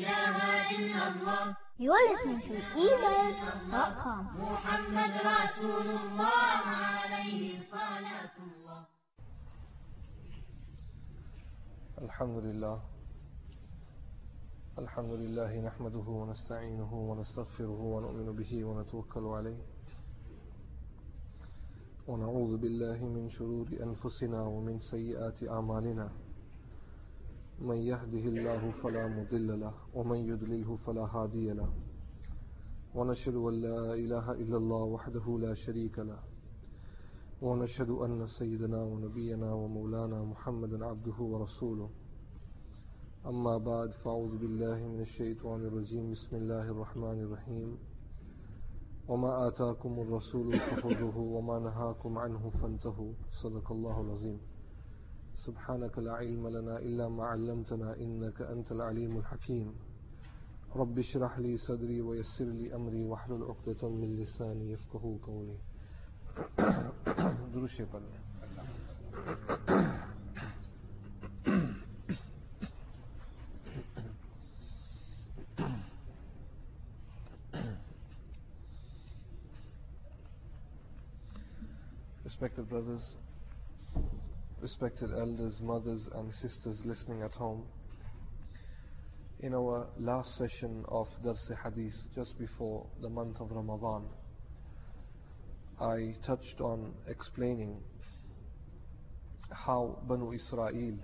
إله إلا الله. محمد رسول الله عليه صلاة الله الحمد لله الحمد لله نحمده ونستعينه ونستغفره ونؤمن به ونتوكل عليه ونعوذ بالله من شرور أنفسنا ومن سيئات أعمالنا من يهده الله فلا مضل له ومن يضلله فلا هادي له. ونشهد أن لا إله إلا الله وحده لا شريك له. ونشهد أن سيدنا ونبينا ومولانا محمدا عبده ورسوله. أما بعد فأعوذ بالله من الشيطان الرجيم. بسم الله الرحمن الرحيم. وما آتاكم الرسول فخذوه وما نهاكم عنه فانتهوا. صدق الله العظيم. سبحانك لا علم لنا إلا ما علمتنا إنك أنت العليم الحكيم. رب اشرح لي صدري ويسر لي أمري واحلل عقدة من لساني يفقه قولي. پڑھ لیں Respected brothers, respected elders, mothers and sisters listening at home, in our last session of Dars Hadith just before the month of Ramadan, I touched on explaining how Banu Israel,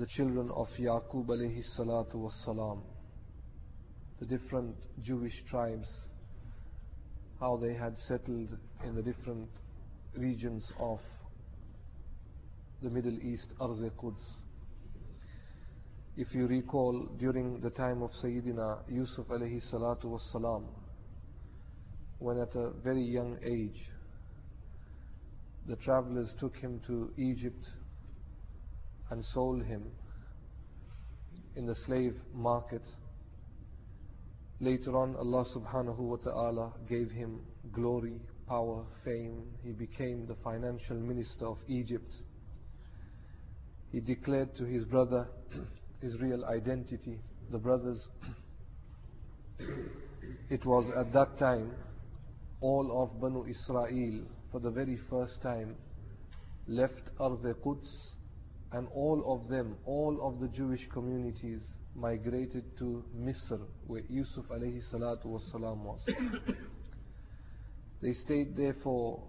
the children of Yaqub alayhi salatu was salam, the different Jewish tribes, how they had settled in the different regions of the Middle East, Arz Quds. If you recall, during the time of Sayyidina Yusuf alayhi salatu was salam, when at a very young age the travelers took him to Egypt and sold him in the slave market. Later on, Allah subhanahu wa ta'ala gave him glory, power, fame. He became the financial minister of Egypt. He declared to his brother his real identity. The brothers, it was at that time all of Banu Israel for the very first time left Arz Quds and all of them, all of the Jewish communities migrated to Misr where Yusuf alayhi salatu was salam was. they stayed there for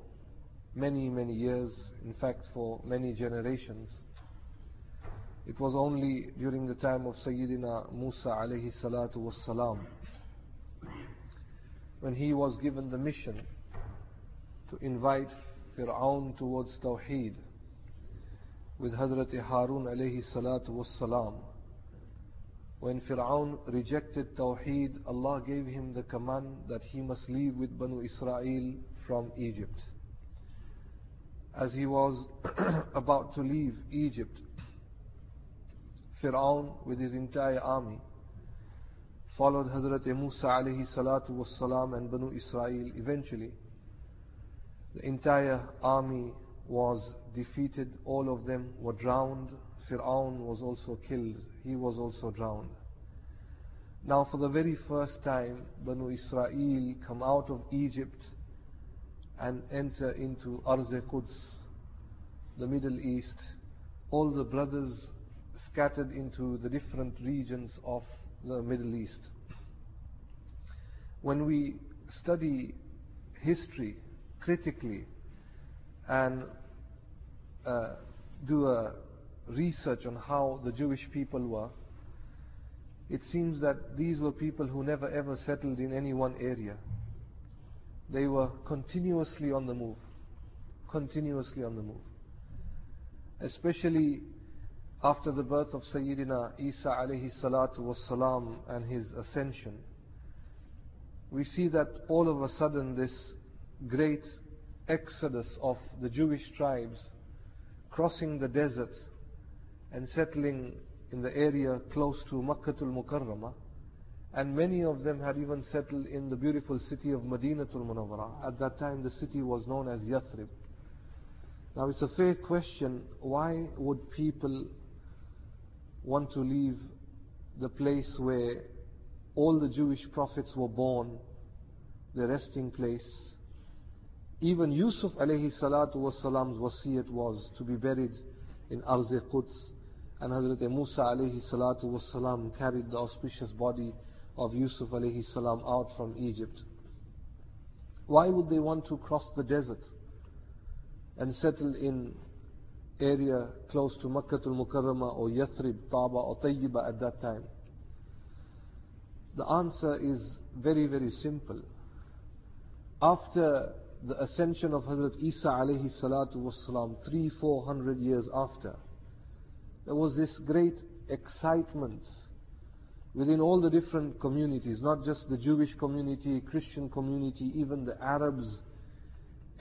many, many years, in fact for many generations. It was only during the time of Sayyidina Musa alayhi salatu was salam when he was given the mission to invite Fir'aun towards Tawheed with Hazrat Harun alayhi salatu was salam. When Fir'aun rejected Tawheed, Allah gave him the command that he must leave with Banu Israel from Egypt. As he was about to leave Egypt, Fir'aun with his entire army followed Hazrat Musa alayhi salatu was salam and Banu Israel eventually. The entire army was defeated, all of them were drowned. Fir'aun was also killed, he was also drowned. Now for the very first time, Banu Israel come out of Egypt and enter into Arz Quds, the Middle East. All the brothers scattered into the different regions of the Middle East. When we study history critically and uh, do a research on how the Jewish people were, it seems that these were people who never ever settled in any one area. They were continuously on the move. Continuously on the move. Especially after the birth of Sayyidina Isa alayhi salatu was salam and his ascension, we see that all of a sudden this great exodus of the Jewish tribes crossing the desert and settling in the area close to Makkatul Mukarramah and many of them had even settled in the beautiful city of Madinatul Munawwara. At that time the city was known as Yathrib. Now it's a fair question, why would people want to leave the place where all the Jewish prophets were born, their resting place. Even Yusuf alayhi salatu wasalam's wasiyat was to be buried in Arz Quds. And Hazrat Musa alayhi salatu wasalam carried the auspicious body of Yusuf alayhi salam out from Egypt. Why would they want to cross the desert and settle in area close to Makkah al-Mukarramah or Yathrib, Taba or Tayyiba at that time? The answer is very, very simple. After the ascension of Hazrat Isa alayhi salatu wasalam, three, four hundred years after, there was this great excitement within all the different communities, not just the Jewish community, Christian community, even the Arabs,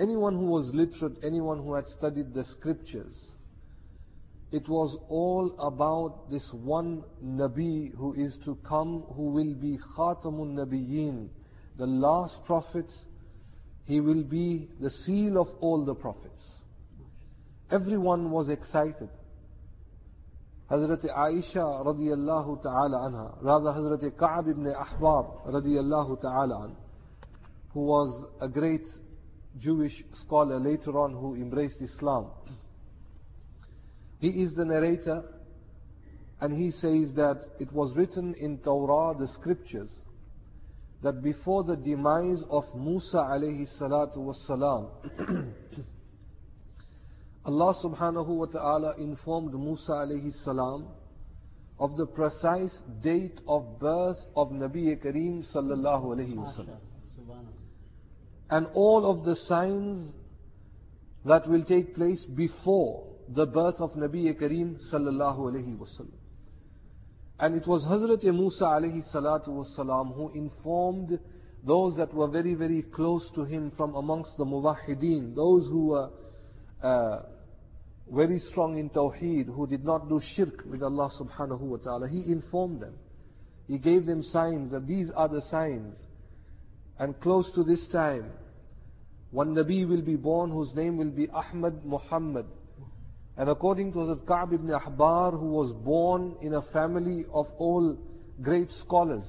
anyone who was literate, anyone who had studied the scriptures. It was all about this one Nabi who is to come, who will be Khatamun Nabiyyin, the last prophet. He will be the seal of all the prophets. Everyone was excited. Hazrat Aisha radiallahu ta'ala anha, rather Hazrat Ka'ab ibn Ahbar radiallahu ta'ala an, who was a great Jewish scholar later on who embraced Islam. He is the narrator and he says that it was written in Torah, the scriptures, that before the demise of Musa alayhi salatu was salam, Allah subhanahu wa ta'ala informed Musa alayhi salam of the precise date of birth of Nabi Kareem sallallahu alayhi wasallam. And all of the signs that will take place before the birth of Nabi Kareem sallallahu alayhi wasallam. And it was Hazrat Musa alayhi salatu wasalam who informed those that were very, very close to him from amongst the muwahideen, those who were uh, very strong in Tawheed, who did not do shirk with Allah subhanahu wa ta'ala, he informed them. He gave them signs that these are the signs. And close to this time, one Nabi will be born whose name will be Ahmad Muhammad. And according to Hazrat Ka'b ibn Ahbar, who was born in a family of all great scholars.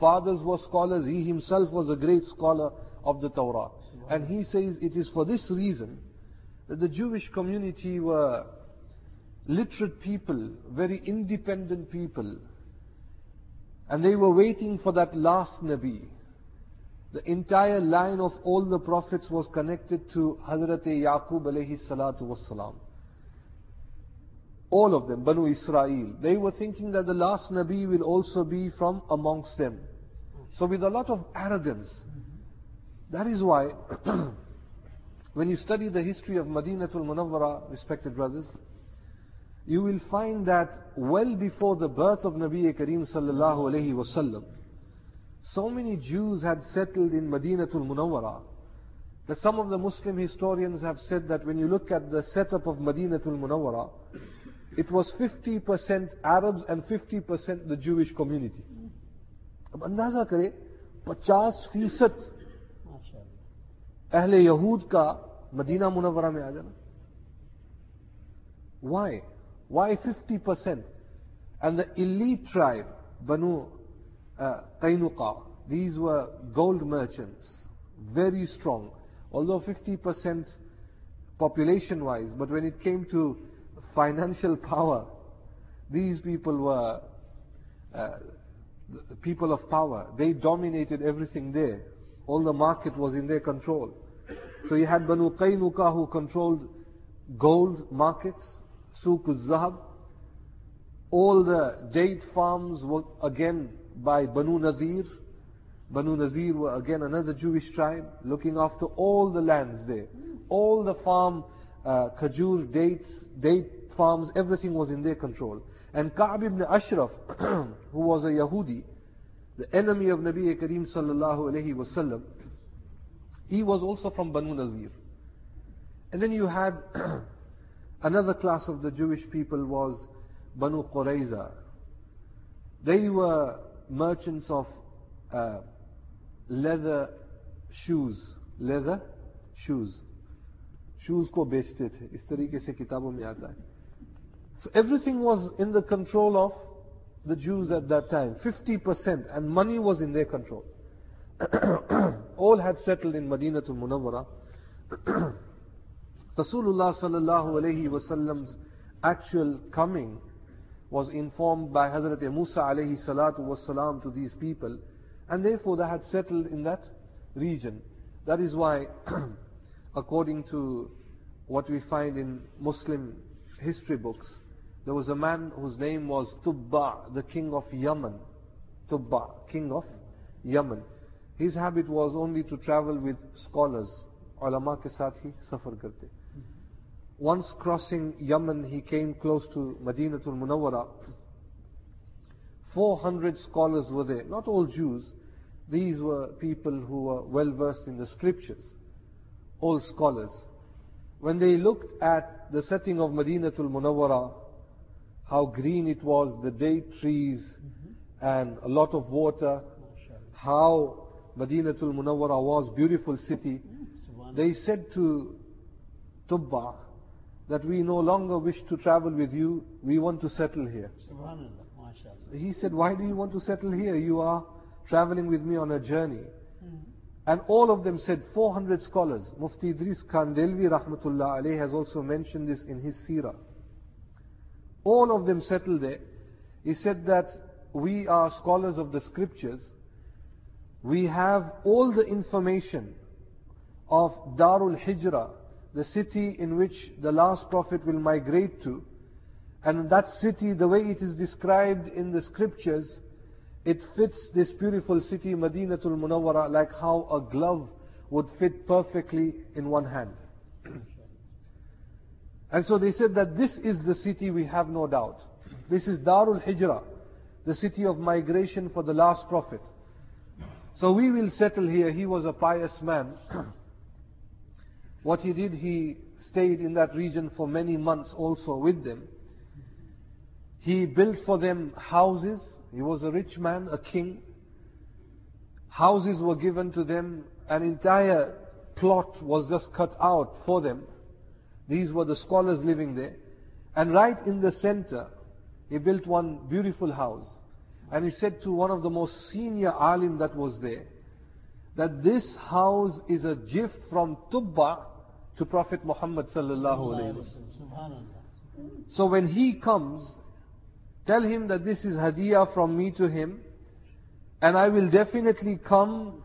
Fathers were scholars, he himself was a great scholar of the Torah. And he says it is for this reason that the Jewish community were literate people, very independent people. And they were waiting for that last Nabi. The entire line of all the prophets was connected to Hazrat Yaqub alayhi salatu. All of them, Banu Israel. They were thinking that the last Nabi will also be from amongst them. So with a lot of arrogance. That is why When you study the history of Madinatul Munawwara, respected brothers, you will find that well before the birth of Nabi Kareem sallallahu alayhi wasallam, so many Jews had settled in Madinatul Munawwara that some of the Muslim historians have said that when you look at the setup of Madinatul Munawwara, it was 50% Arabs and 50% the Jewish community. अब अंदाजा करें 50 फीसद अहले यहूद का Medina Munawwara में आ जाना Why? Why 50%? And the elite tribe, Banu uh, Qainuqa, these were gold merchants, very strong. Although 50% population wise, but when it came to financial power, these people were uh, people of power. They dominated everything there. All the market was in their control. So you had Banu Qaynuqa who controlled gold markets, Suq al-Zahab. All the date farms were again by Banu Nazir. Banu Nazir were again another Jewish tribe looking after all the lands there. All the farm, uh, khajur, dates, date farms, everything was in their control. And Ka'b ibn Ashraf, who was a Yahudi, the enemy of Nabi Kareem sallallahu alayhi wasallam, he was also from Banu Nazir. And then you had another class of the Jewish people was Banu Qurayza. They were merchants of uh, leather shoes leather shoes. Shoes ko bechte the. Is tarike se kitabon mein aata hai. So everything was in the control of the Jews at that time. 50% and money was in their control. All had settled in Madinatul Munawwara. Rasulullah sallallahu alayhi wasallam's actual coming was informed by Hazrat Musa alayhi salatu wasalam to these people, and therefore they had settled in that region. That is why, according to what we find in Muslim history books, there was a man whose name was Tubba, the king of Yemen. Tubba, king of Yemen. His habit was only to travel with scholars. Ulama ke saath hi safar karte. Once crossing Yemen, he came close to Madinatul Munawwara. 400 scholars were there, not all Jews. These were people who were well versed in the scriptures, all scholars. When they looked at the setting of Madinatul Munawwara, how green it was, the date trees, mm-hmm. and a lot of water, how Madinatul Munawwara was, beautiful city. Mm-hmm. They said to Tubba that we no longer wish to travel with you, we want to settle here. He said, Why do you want to settle here? You are traveling with me on a journey. Hmm. And all of them said, 400 scholars. Mufti Idris Kandhlawi Rahmatullah alayh has also mentioned this in his seerah. All of them settled there. He said that we are scholars of the scriptures. We have all the information of Darul Hijrah, the city in which the last prophet will migrate to. And that city, the way it is described in the scriptures, it fits this beautiful city, Madinatul Munawwara, like how a glove would fit perfectly in one hand. and so they said that this is the city we have no doubt. This is Darul Hijrah, the city of migration for the last prophet. So we will settle here. He was a pious man. what he did, he stayed in that region for many months also with them. He built for them houses. He was a rich man, a king. Houses were given to them. An entire plot was just cut out for them. These were the scholars living there. And right in the center, he built one beautiful house. And he said to one of the most senior alim that was there, that this house is a gift from Tubba to Prophet Muhammad sallallahu alaihi wasallam. So when he comes, tell him that this is hadiyah from me to him, and I will definitely come,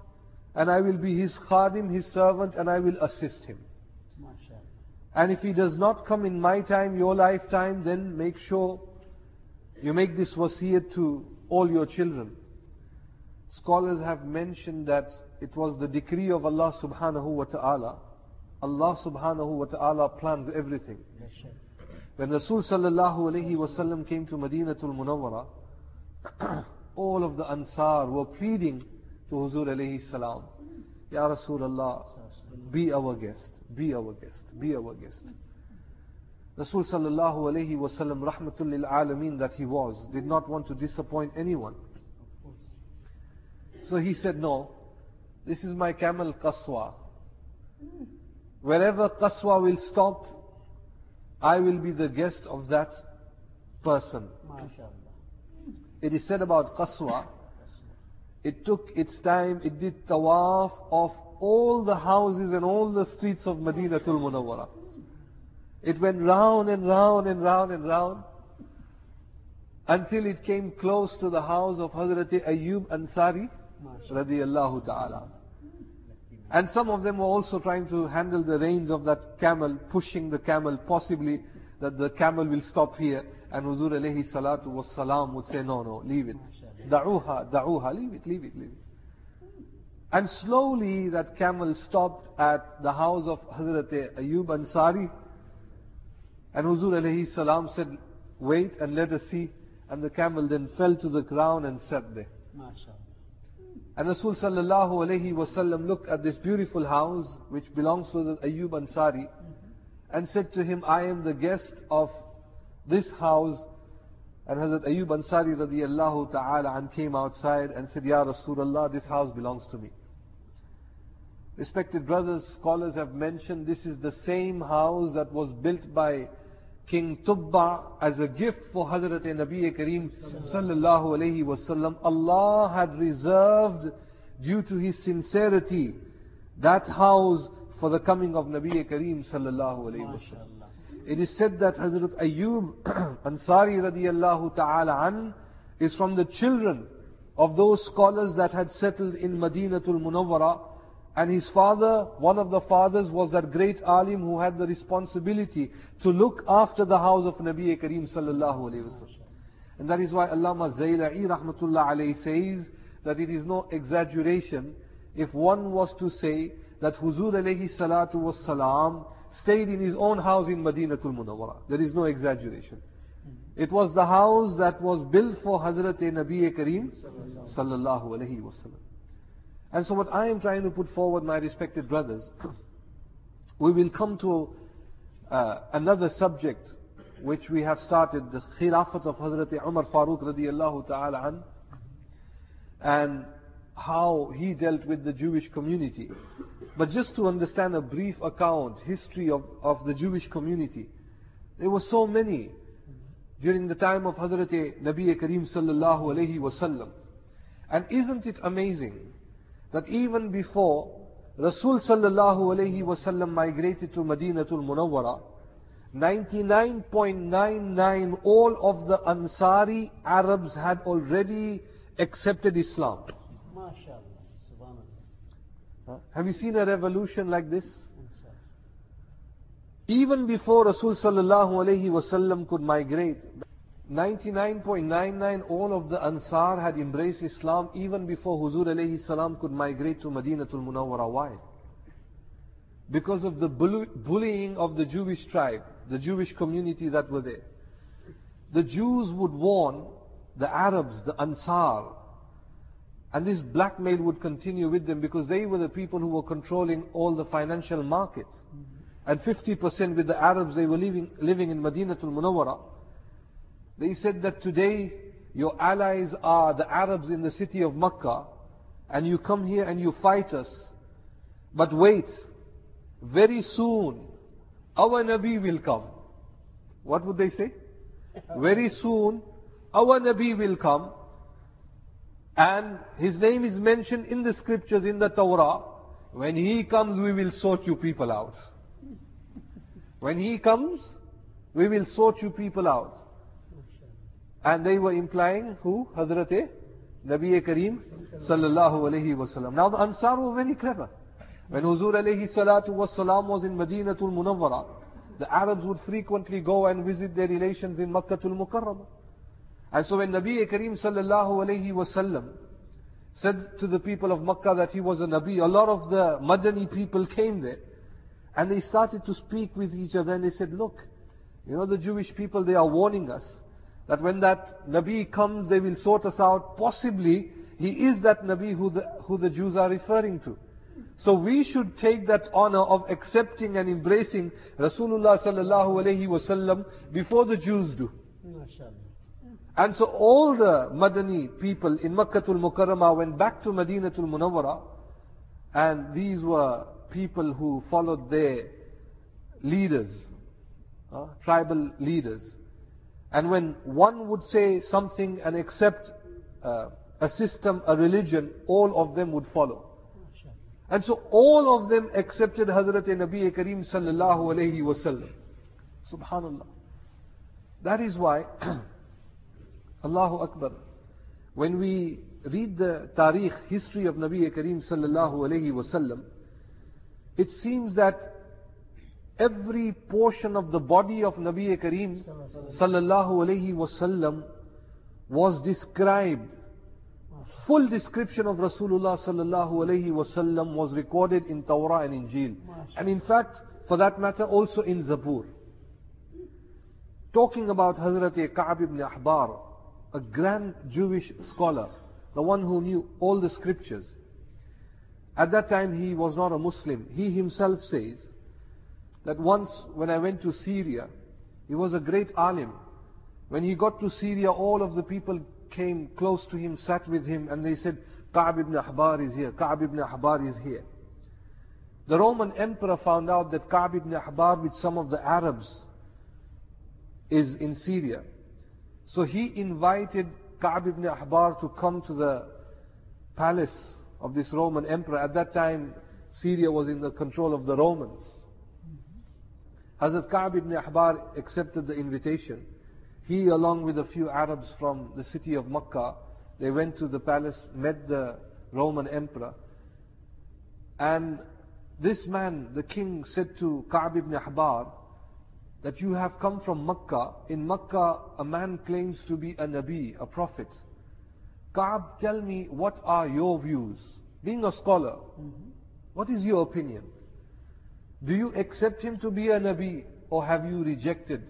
and I will be his khadim, his servant, and I will assist him. And if he does not come in my time, your lifetime, then make sure you make this wasiyat to all your children. Scholars have mentioned that it was the decree of Allah subhanahu wa ta'ala. Allah subhanahu wa ta'ala plans everything. When Rasul sallallahu alayhi wasallam came to Madinatul Munawwara, all of the Ansar were pleading to Huzur alayhi salam, Ya Rasulullah, be our guest, be our guest, be our guest. Rasul sallallahu alayhi wasallam, rahmatul lil alameen that he was, did not want to disappoint anyone. So he said, no, this is my camel Qaswa. Wherever Qaswa will stop, I will be the guest of that person. MashaAllah. It is said about Qaswa, it took its time, it did tawaf of all the houses and all the streets of Madinatul Munawwara. It went round and round and round and round until it came close to the house of Hazrat Ayyub Ansari radiyallahu ta'ala. And some of them were also trying to handle the reins of that camel, pushing the camel, possibly that the camel will stop here. And Huzur alayhi salatu was salam would say, no, no, leave it. Da'uha, da'uha, leave it, leave it, leave it. And slowly that camel stopped at the house of Hazrat Ayyub Ansari. And Huzur alayhi salam said, wait and let us see. And the camel then fell to the ground and sat there. MashaAllah. And Rasul sallallahu alayhi wasallam looked at this beautiful house which belongs to the Ayyub Ansari mm-hmm. and said to him, I am the guest of this house. And Hazrat Ayyub Ansari radiallahu ta'ala and came outside and said, Ya Rasulullah, this house belongs to me. Respected brothers, scholars have mentioned this is the same house that was built by King Tubba as a gift for Hazrat Nabi Kareem sallallahu alayhi wasallam, Allah had reserved due to his sincerity that house for the coming of Nabi Kareem sallallahu alayhi wasallam. It is said that Hazrat Ayyub Ansari radiyallahu ta'ala an is from the children of those scholars that had settled in Madinatul Munawwara. And his father, one of the fathers, was that great alim who had the responsibility to look after the house of Nabi Kareem sallallahu alayhi wasallam. And that is why Allama Zayla'i rahmatullah alayhi says that it is no exaggeration if one was to say that Huzur alayhi salatu was salam stayed in his own house in Madinatul Munawwara. There is no exaggeration. It was the house that was built for Hazrat Nabi Kareem sallallahu alayhi wasallam. And so what I am trying to put forward, my respected brothers, we will come to uh, another subject which we have started, the Khilafat of Hazrat Umar Farooq radiallahu ta'ala an, and how he dealt with the Jewish community. But just to understand a brief account, history of, of the Jewish community, there were so many during the time of Hazrat Nabi Kareem sallallahu alayhi wasallam. And isn't it amazing that even before Rasul sallallahu alayhi wasallam migrated to Madinatul Munawwara, 99.99 all of the Ansari Arabs had already accepted Islam. MashaAllah. Subhanallah. Huh? Have you seen a revolution like this? Even before Rasul sallallahu alayhi wasallam could migrate, 99.99 all of the Ansar had embraced Islam even before Huzur alayhi salam could migrate to Madinatul Munawwara. Why? Because of the bullying of the Jewish tribe, the Jewish community that were there. The Jews would warn the Arabs, the Ansar, and this blackmail would continue with them because they were the people who were controlling all the financial markets. And 50% with the Arabs, they were living, living in Madinatul Munawwara. They said that today your allies are the Arabs in the city of Makkah, and you come here and you fight us. But wait, very soon our Nabi will come. What would they say? Very soon our Nabi will come, and his name is mentioned in the scriptures in the Torah. When he comes, we will sort you people out. When he comes, we will sort you people out. And they were implying who? Hazrat Nabi Kareem sallallahu alayhi wasallam. Now the Ansar were very clever. When Huzur alayhi salatu wasalam was in Madinatul Munawwara, the Arabs would frequently go and visit their relations in Makkatul Mukarramah. And so when Nabi Kareem sallallahu alayhi wasallam said to the people of Makkah that he was a Nabi, a lot of the Madani people came there. And they started to speak with each other and they said, look, you know the Jewish people, they are warning us that when that Nabi comes, they will sort us out. Possibly, he is that Nabi who the, who the Jews are referring to. So we should take that honor of accepting and embracing Rasulullah sallallahu alayhi wasallam before the Jews do. And so all the Madani people in Makkatul Mukarramah went back to Madinatul Munawwara and these were people who followed their leaders, uh, tribal leaders. And when one would say something and accept uh, a system, a religion, all of them would follow. And so all of them accepted Hazrat Nabi Kareem sallallahu alayhi wasallam. Subhanallah. That is why, Allahu Akbar, when we read the tarikh, history of Nabi Kareem sallallahu alayhi wasallam, it seems that every portion of the body of Nabi Kareem sallallahu alayhi wasallam was described full description of Rasulullah sallallahu alayhi wasallam was recorded in Torah and Injil. And in fact, for that matter, also in Zabur. Talking about Hazrat Ka'b ibn Ahbar, a grand Jewish scholar, the one who knew all the scriptures. At that time he was not a Muslim. He himself says that once when I went to Syria, he was a great alim. When he got to Syria, all of the people came close to him, sat with him, and they said, Ka'b ibn Ahbar is here, Ka'b ibn Ahbar is here. The Roman emperor found out that Ka'b ibn Ahbar with some of the Arabs is in Syria. So he invited Ka'b ibn Ahbar to come to the palace of this Roman emperor. At that time, Syria was in the control of the Romans. Hazrat Ka'b ibn Ahbar accepted the invitation. He, along with a few Arabs from the city of Makkah, they went to the palace, met the Roman emperor. And this man, the king, said to Ka'b ibn Ahbar that you have come from Makkah. In Makkah, a man claims to be a Nabi, a prophet. Ka'b, tell me, what are your views? Being a scholar, mm-hmm. what is your opinion? Do you accept him to be a Nabi or have you rejected?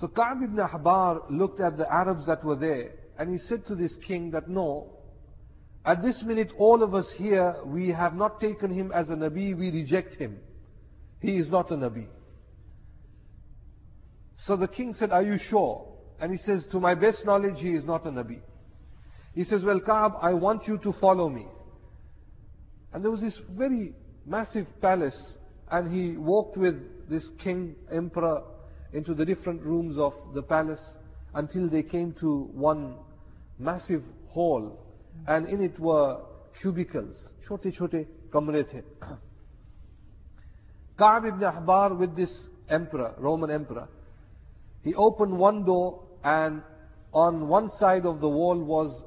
So Ka'b ibn Ahbar looked at the Arabs that were there and he said to this king that no, at this minute all of us here, we have not taken him as a Nabi, we reject him. He is not a Nabi. So the king said, are you sure? And he says, to my best knowledge, he is not a Nabi. He says, well Ka'b, I want you to follow me. And there was this very massive palace and he walked with this king, emperor, into the different rooms of the palace until they came to one massive hall and in it were cubicles. Chote chote kamre the. Ka'b ibn Ahbar with this emperor, Roman emperor, he opened one door and on one side of the wall was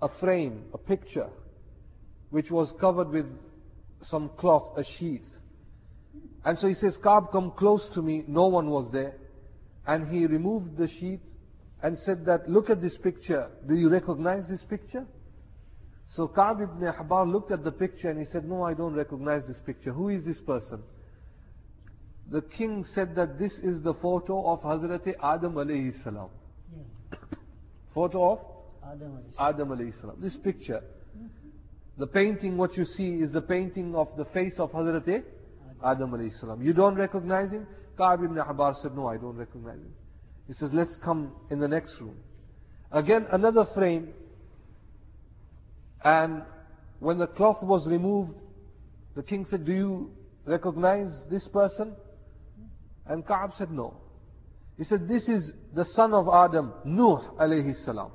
a frame, a picture, which was covered with some cloth a sheet and so he says, Ka'b, come close to me. No one was there. And he removed the sheet and said that, look at this picture. Do you recognize this picture? So Ka'b ibn Ahbar looked at the picture and he said, no, I don't recognize this picture. Who is this person? The king said that this is the photo of Hazrat Adam alayhi salam. Yeah. Photo of Adam alayhi salam. Adam alayhi salam. This picture. The painting, what you see, is the painting of the face of Hazrat Adam alayhi salam. You don't recognize him? Ka'b ibn Ahbar said, no, I don't recognize him. He says, let's come in the next room. Again, another frame. And when the cloth was removed, the king said, do you recognize this person? And Ka'b said, no. He said, this is the son of Adam, Nuh alayhi salam.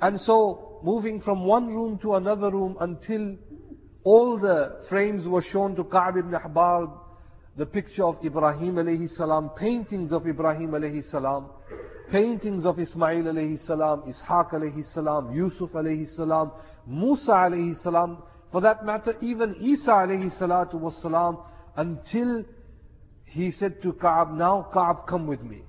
And so, moving from one room to another room until all the frames were shown to Ka'b ibn Ahbar, the picture of Ibrahim alayhi salam, paintings of Ibrahim alayhi salam, paintings of Ismail alayhi salam, Ishaq alayhi salam, Yusuf alayhi salam, Musa alayhi salam, for that matter even Isa alayhi salatu was salam, until he said to Ka'b, now Ka'b come with me.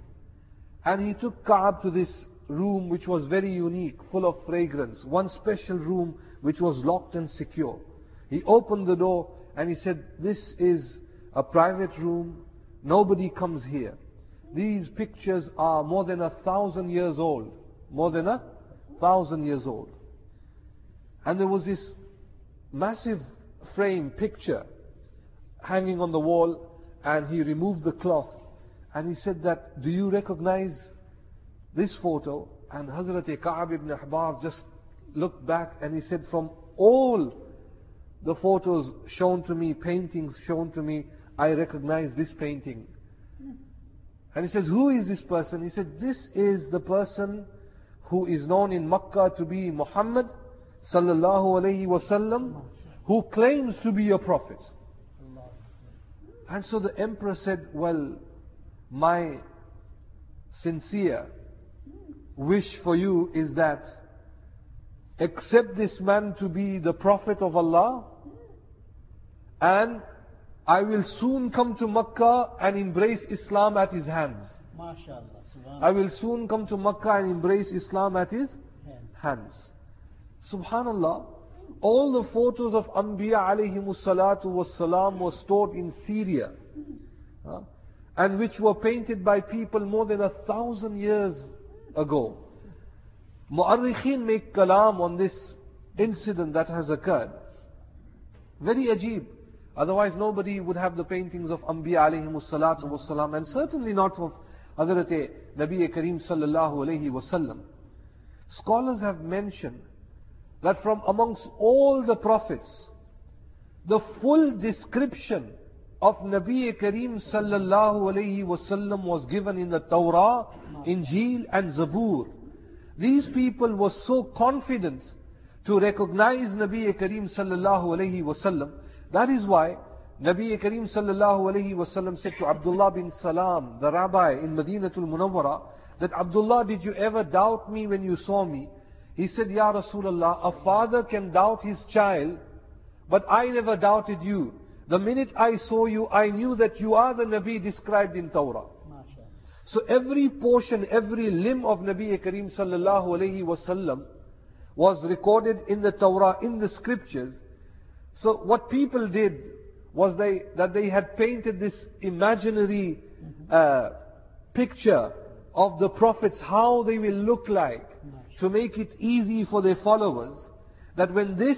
And he took Ka'b to this room which was very unique, full of fragrance, one special room which was locked and secure. He opened the door and he said, this is a private room, nobody comes here. These pictures are more than a thousand years old. More than a thousand years old. And there was this massive frame picture hanging on the wall and he removed the cloth and he said that, do you recognize this photo? And Hazrat Ka'ab ibn Ahbar just looked back and he said, from all the photos shown to me, paintings shown to me, I recognize this painting. And he says, who is this person? He said, this is the person who is known in Makkah to be Muhammad sallallahu alayhi wasallam, who claims to be a prophet. And so the emperor said, well, my sincere wish for you is that accept this man to be the prophet of Allah and I will soon come to Makkah and embrace Islam at his hands. MashaAllah. I will soon come to Makkah and embrace Islam at his hands. Subhanallah, all the photos of Anbiya alayhimu salatu was salam were stored in Syria. huh, and which were painted by people more than a thousand years ago. Mu'arrikhin make kalam on this incident that has occurred. Very ajib. Otherwise nobody would have the paintings of Anbiya alayhimu salatu was salam and certainly not of Hazrat Nabi Kareem sallallahu alayhi wasallam. Scholars have mentioned that from amongst all the prophets, the full description of Nabi Kareem sallallahu alayhi wasallam was given in the Torah, Injil and Zabur. These people were so confident to recognize Nabi Kareem sallallahu alayhi wasallam. That is why Nabi Kareem sallallahu alayhi wasallam said to Abdullah bin Salam, the rabbi in Madinatul Munawwara, that Abdullah, did you ever doubt me when you saw me? He said, Ya Rasulullah, a father can doubt his child, but I never doubted you. The minute I saw you, I knew that you are the Nabi described in Torah. So every portion, every limb of Nabi Kareem sallallahu alayhi wasallam was recorded in the Torah, in the scriptures. So what people did was they, that they had painted this imaginary uh, picture of the prophets, how they will look like, to make it easy for their followers. That when this,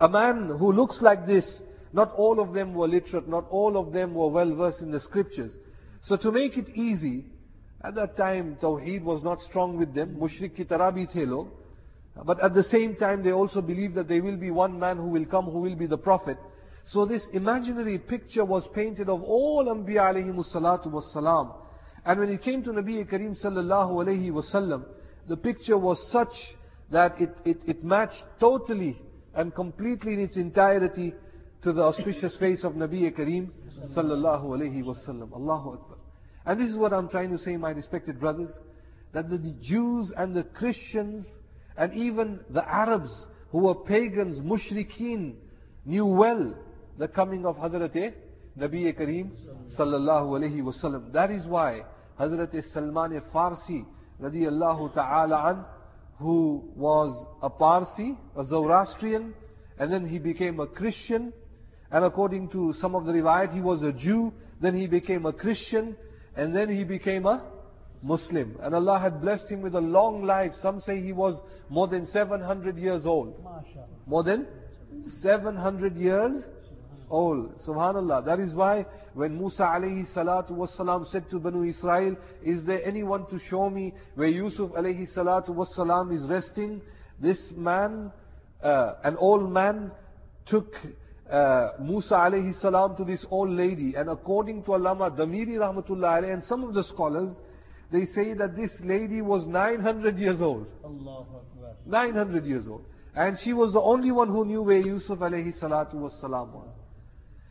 a man who looks like this, not all of them were literate, not all of them were well versed in the scriptures. So to make it easy, at that time Tawheed was not strong with them, mushrik ki tarah bhi the log. But at the same time they also believed that there will be one man who will come who will be the prophet. So this imaginary picture was painted of all Anbiya alayhi salatu was salam. And when it came to Nabi Kareem sallallahu alayhi wasallam, the picture was such that it, it, it matched totally and completely in its entirety to the auspicious face of Nabi Kareem sallallahu alayhi wasallam. Allahu Akbar. And this is what I'm trying to say, my respected brothers, that the Jews and the Christians and even the Arabs who were pagans, mushrikeen, knew well the coming of Hazrat eh, Nabi Kareem sallallahu alayhi wasallam. That is why Hazrat eh, Salman eh, Farsi radiyallahu ta'ala an, who was a Parsi, a Zoroastrian, and then he became a Christian, and according to some of the riwayat, he was a Jew, then he became a Christian, and then he became a Muslim. And Allah had blessed him with a long life. Some say he was more than 700 years old. More than 700 years old. Subhanallah. That is why when Musa alayhi salatu wasalam said to Banu Israel, is there anyone to show me where Yusuf alayhi salatu wasalam is resting? This man, uh, an old man, took uh, Musa alayhi salam to this old lady. And according to Allama Damiri rahmatullah alayhi and some of the scholars, they say that this lady was 900 years old. 900 years old. And she was the only one who knew where Yusuf alayhi salatu was salam was.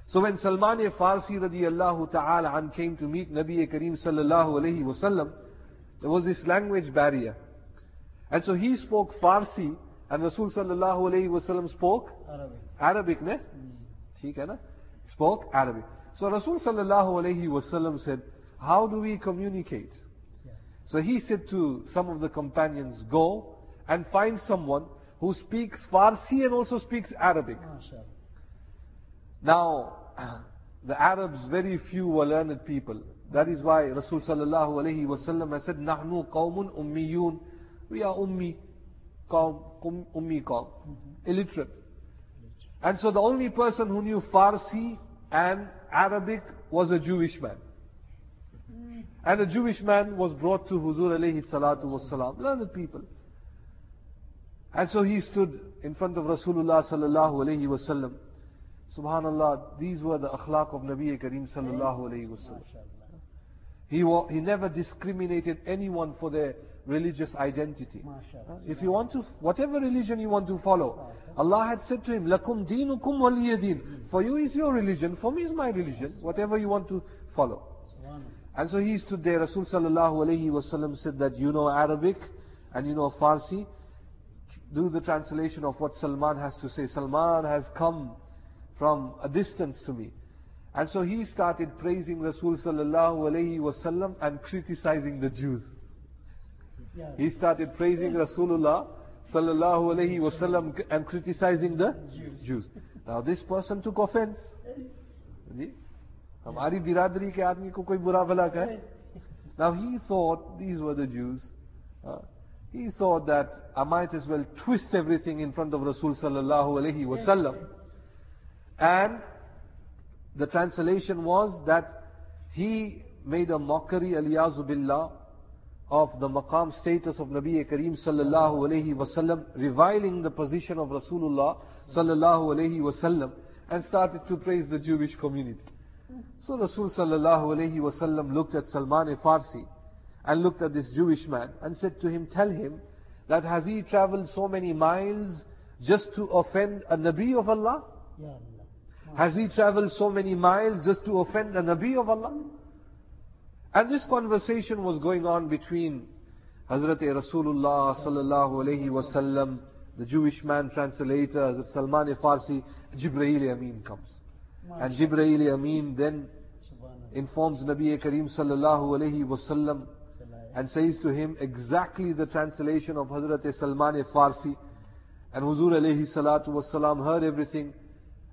So when Salman Farsi radiallahu ta'ala an came to meet Nabi Kareem sallallahu alayhi wasallam, there was this language barrier. And so he spoke Farsi and Rasul sallallahu alayhi wasallam spoke Arabic. Arabic, ne? ठीक है ना? Spoke Arabic. So Rasul sallallahu alayhi wasallam said, how do we communicate? Yeah. So he said to some of the companions, go and find someone who speaks Farsi and also speaks Arabic. MashaAllah. Now, the Arabs, very few were learned people. That is why Rasul sallallahu alayhi wasallam has said, نحن قوم ummiyun. We are ummi, qawm, qum- ummi qawm, illiterate. And so the only person who knew Farsi and Arabic was a Jewish man. And a Jewish man was brought to Huzur alayhi salatu wasalam, learned people. And so he stood in front of Rasulullah sallallahu alayhi wasallam. Subhanallah, these were the akhlaq of Nabi Kareem sallallahu alayhi wasallam. He, wa- he never discriminated anyone for their religious identity. If you want to, whatever religion you want to follow, Allah had said to him, Lakum deenukum waliyadeen. For you is your religion, for me is my religion, whatever you want to follow. And so he stood there, Rasul sallallahu alayhi wasallam said that you know Arabic and you know Farsi. Do the translation of what Salman has to say. Salman has come from a distance to me. And so he started praising Rasul sallallahu alayhi wasallam and criticizing the Jews. Yeah. He started praising Rasulullah sallallahu alayhi wasallam and criticizing the Jews. Now this person took offense. जी हमारी बिरादरी के आदमी को कोई बुरा भला कहे Now he thought these were the Jews. Uh, he thought that I might as well twist everything in front of Rasul sallallahu alayhi wasallam. And the translation was that he made a mockery, aliyazu billah, of the maqam status of Nabi Kareem sallallahu alayhi wasallam, reviling the position of Rasulullah sallallahu alayhi wasallam, and started to praise the Jewish community. So Rasul sallallahu alayhi wasallam looked at Salman Farsi and looked at this Jewish man and said to him, tell him that has he traveled so many miles just to offend a Nabi of Allah? Allah. Has he traveled so many miles just to offend a Nabi of Allah? And this conversation was going on between Hazrat Rasulullah sallallahu alayhi wasallam, the Jewish man translator, Hazrat Salman Farsi, Jibreel Amin comes. And Jibreel Amin then informs Nabi Kareem sallallahu alayhi wasallam and says to him exactly the translation of Hazrat Salman Farsi. And Huzur alayhi salatu wasalam heard everything.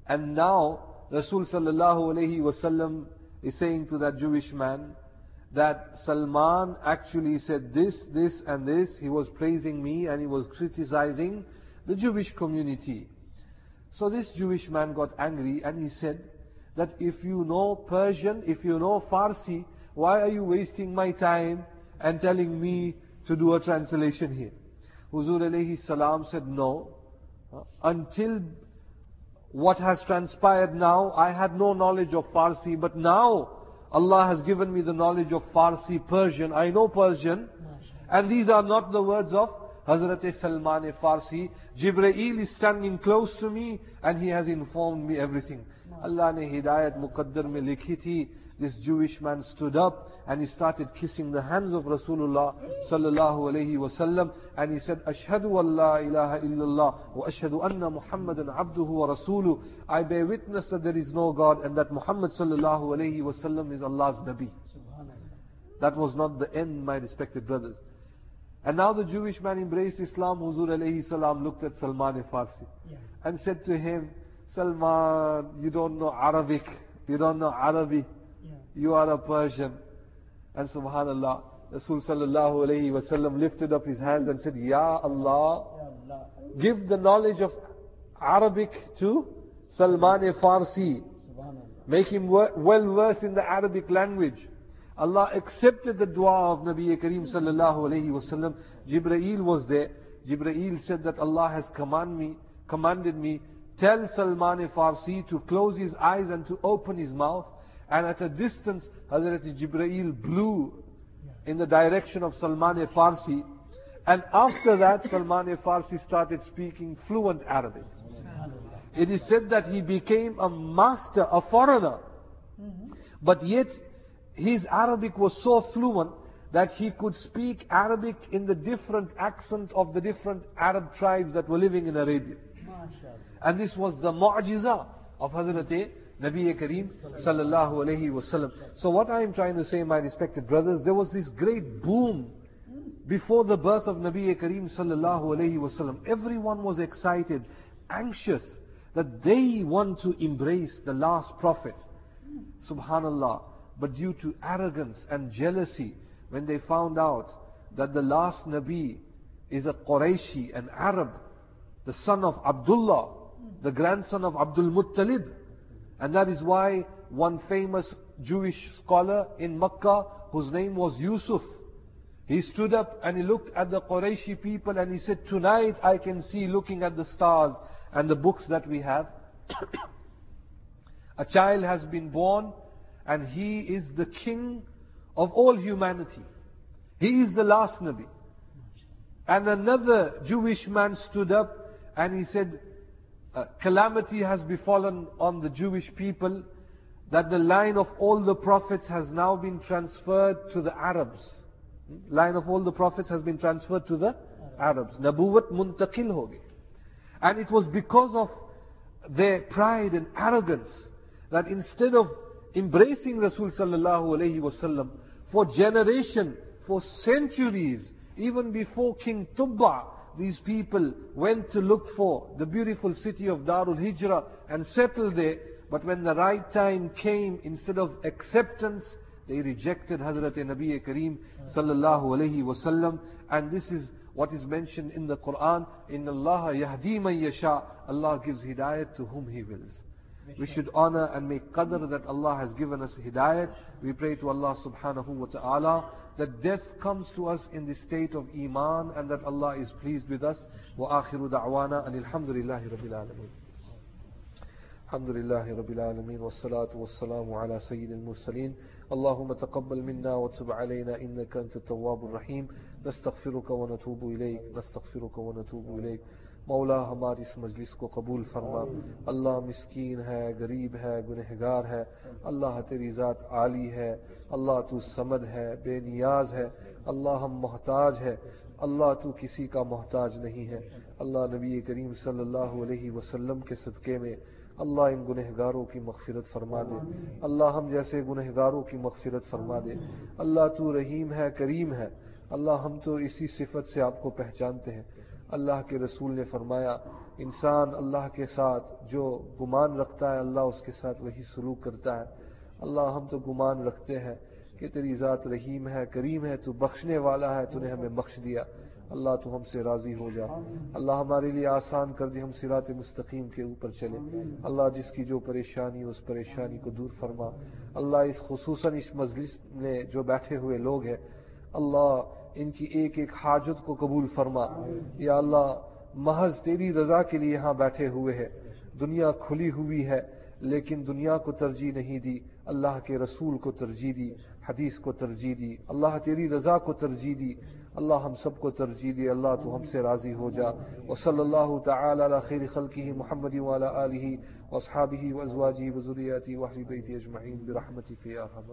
And now Rasul sallallahu alayhi wasallam is saying to that Jewish man that Salman actually said this, this and this. He was praising me and he was criticizing the Jewish community. So this Jewish man got angry and he said that if you know Persian, if you know Farsi, why are you wasting my time and telling me to do a translation here? Huzur alayhi salam said no. Until what has transpired now, I had no knowledge of Farsi, but now Allah has given me the knowledge of Farsi, Persian. I know Persian. And these are not the words of Hazrat Salman Farsi. Jibreel is standing close to me and he has informed me everything. Allah ne hidayat muqaddar mein likhi thi. This Jewish man stood up and he started kissing the hands of Rasulullah sallallahu alayhi wasallam and he said, Ashhadu an la ilaha illallah wa ashhadu anna Muhammadan abduhu wa rasuluh. I bear witness that there is no God and that Muhammad sallallahu alayhi wasallam is Allah's Nabi. That was not the end, my respected brothers. And now the Jewish man embraced Islam. Huzur alayhi salam looked at Salman Farsi Yeah. and said to him, Salman, you don't know Arabic, you don't know Arabic, Yeah. you are a Persian. And subhanallah, Rasul sallallahu alayhi wasallam lifted up his hands and said, Ya Allah, Ya Allah. give the knowledge of Arabic to Salman Farsi. Make him well versed in the Arabic language. Allah accepted the dua of Nabi Kareem sallallahu alayhi wasallam. Jibreel was there. Jibreel said that Allah has command me, commanded me, tell Salman Farsi to close his eyes and to open his mouth. And at a distance, Hazrat Jibreel blew in the direction of Salman Farsi. And after that, Salman Farsi started speaking fluent Arabic. It is said that he became a master, a foreigner. But yet, his Arabic was so fluent that he could speak Arabic in the different accent of the different Arab tribes that were living in Arabia. And this was the mu'jiza of Hazrat Nabi Kareem sallallahu alayhi wasallam. So what I am trying to say, my respected brothers, there was this great boom before the birth of Nabi Kareem sallallahu alayhi wasallam. Everyone was excited, anxious that they want to embrace the last prophet. Subhanallah. But due to arrogance and jealousy, when they found out that the last Nabi is a Qurayshi, an Arab, the son of Abdullah, the grandson of Abdul Muttalib. And that is why one famous Jewish scholar in Makkah, whose name was Yusuf, he stood up and he looked at the Qurayshi people and he said, Tonight I can see looking at the stars and the books that we have. a child has been born and he is the king of all humanity. He is the last Nabi. And another Jewish man stood up and he said, uh, calamity has befallen on the Jewish people that the line of all the prophets has now been transferred to the Arabs. Hmm? Line of all the prophets has been transferred to the Arabs. Nabuwat muntakil ho gayi. And it was because of their pride and arrogance that instead of embracing Rasul sallallahu alayhi wasallam for generation, for centuries, even before King Tubba, these people went to look for the beautiful city of Darul Hijrah and settled there. But when the right time came, instead of acceptance, they rejected Hazrat Nabi Kareem sallallahu alayhi wasallam. And this is what is mentioned in the Quran. In Allah yahdi man yasha. Allah gives hidayat to whom He wills. We should honor and make qadr that Allah has given us hidayat. We pray to Allah subhanahu wa ta'ala that death comes to us in the state of iman and that Allah is pleased with us. Wa akhiru da'wana and alhamdulillahi rabbil alameen. الحمد لله رب العالمين والصلاة والسلام على سيد المرسلين اللهم تقبل منا وتب علينا إنك أنت التواب الرحيم نستغفرك ونتوب إليك نستغفرك ونتوب إليك مولا ہماری اس مجلس کو قبول فرما۔ اللہ مسکین ہے، غریب ہے، گنہگار ہے۔ اللہ تیری ذات عالی ہے۔ اللہ تو سمد ہے، بے نیاز ہے۔ اللہ ہم محتاج ہے اللہ تو کسی کا محتاج نہیں ہے۔ اللہ نبی کریم صلی اللہ علیہ وسلم کے صدقے میں اللہ ان گنہ گاروں کی مغفرت فرما دے۔ اللہ ہم جیسے گنہ گاروں کی مغفرت فرما دے۔ اللہ تو رحیم ہے، کریم ہے۔ اللہ ہم تو اسی صفت سے آپ کو پہچانتے ہیں۔ اللہ کے رسول نے فرمایا، انسان اللہ کے ساتھ جو گمان رکھتا ہے، اللہ اس کے ساتھ وہی سلوک کرتا ہے۔ اللہ ہم تو گمان رکھتے ہیں کہ تیری ذات رحیم ہے، کریم ہے، تو بخشنے والا ہے، تو نے ہمیں بخش دیا۔ اللہ تو ہم سے راضی ہو جا۔ اللہ ہمارے لیے آسان کر دے، ہم سرات مستقیم کے اوپر چلے۔ اللہ جس کی جو پریشانی، اس پریشانی کو دور فرما۔ اللہ اس خصوصاً اس مجلس میں جو بیٹھے ہوئے لوگ ہیں، اللہ ان کی ایک ایک حاجت کو قبول فرما۔ یا اللہ، محض تیری رضا کے لیے یہاں بیٹھے ہوئے ہیں دنیا کھلی ہوئی ہے، لیکن دنیا کو ترجیح نہیں دی۔ اللہ کے رسول کو ترجیح دی، حدیث کو ترجیح دی۔ اللہ تیری رضا کو ترجیح دی۔ اللہ ہم سب کو ترجیح دی اللہ تو ہم سے راضی ہو جا۔ و صلی اللہ تعالی علی خیر خلقی محمد وعلی آلہ واصحابہ وازواجہ وذریاتہ وحبیبہ اجمعین برحمتی فی ارحم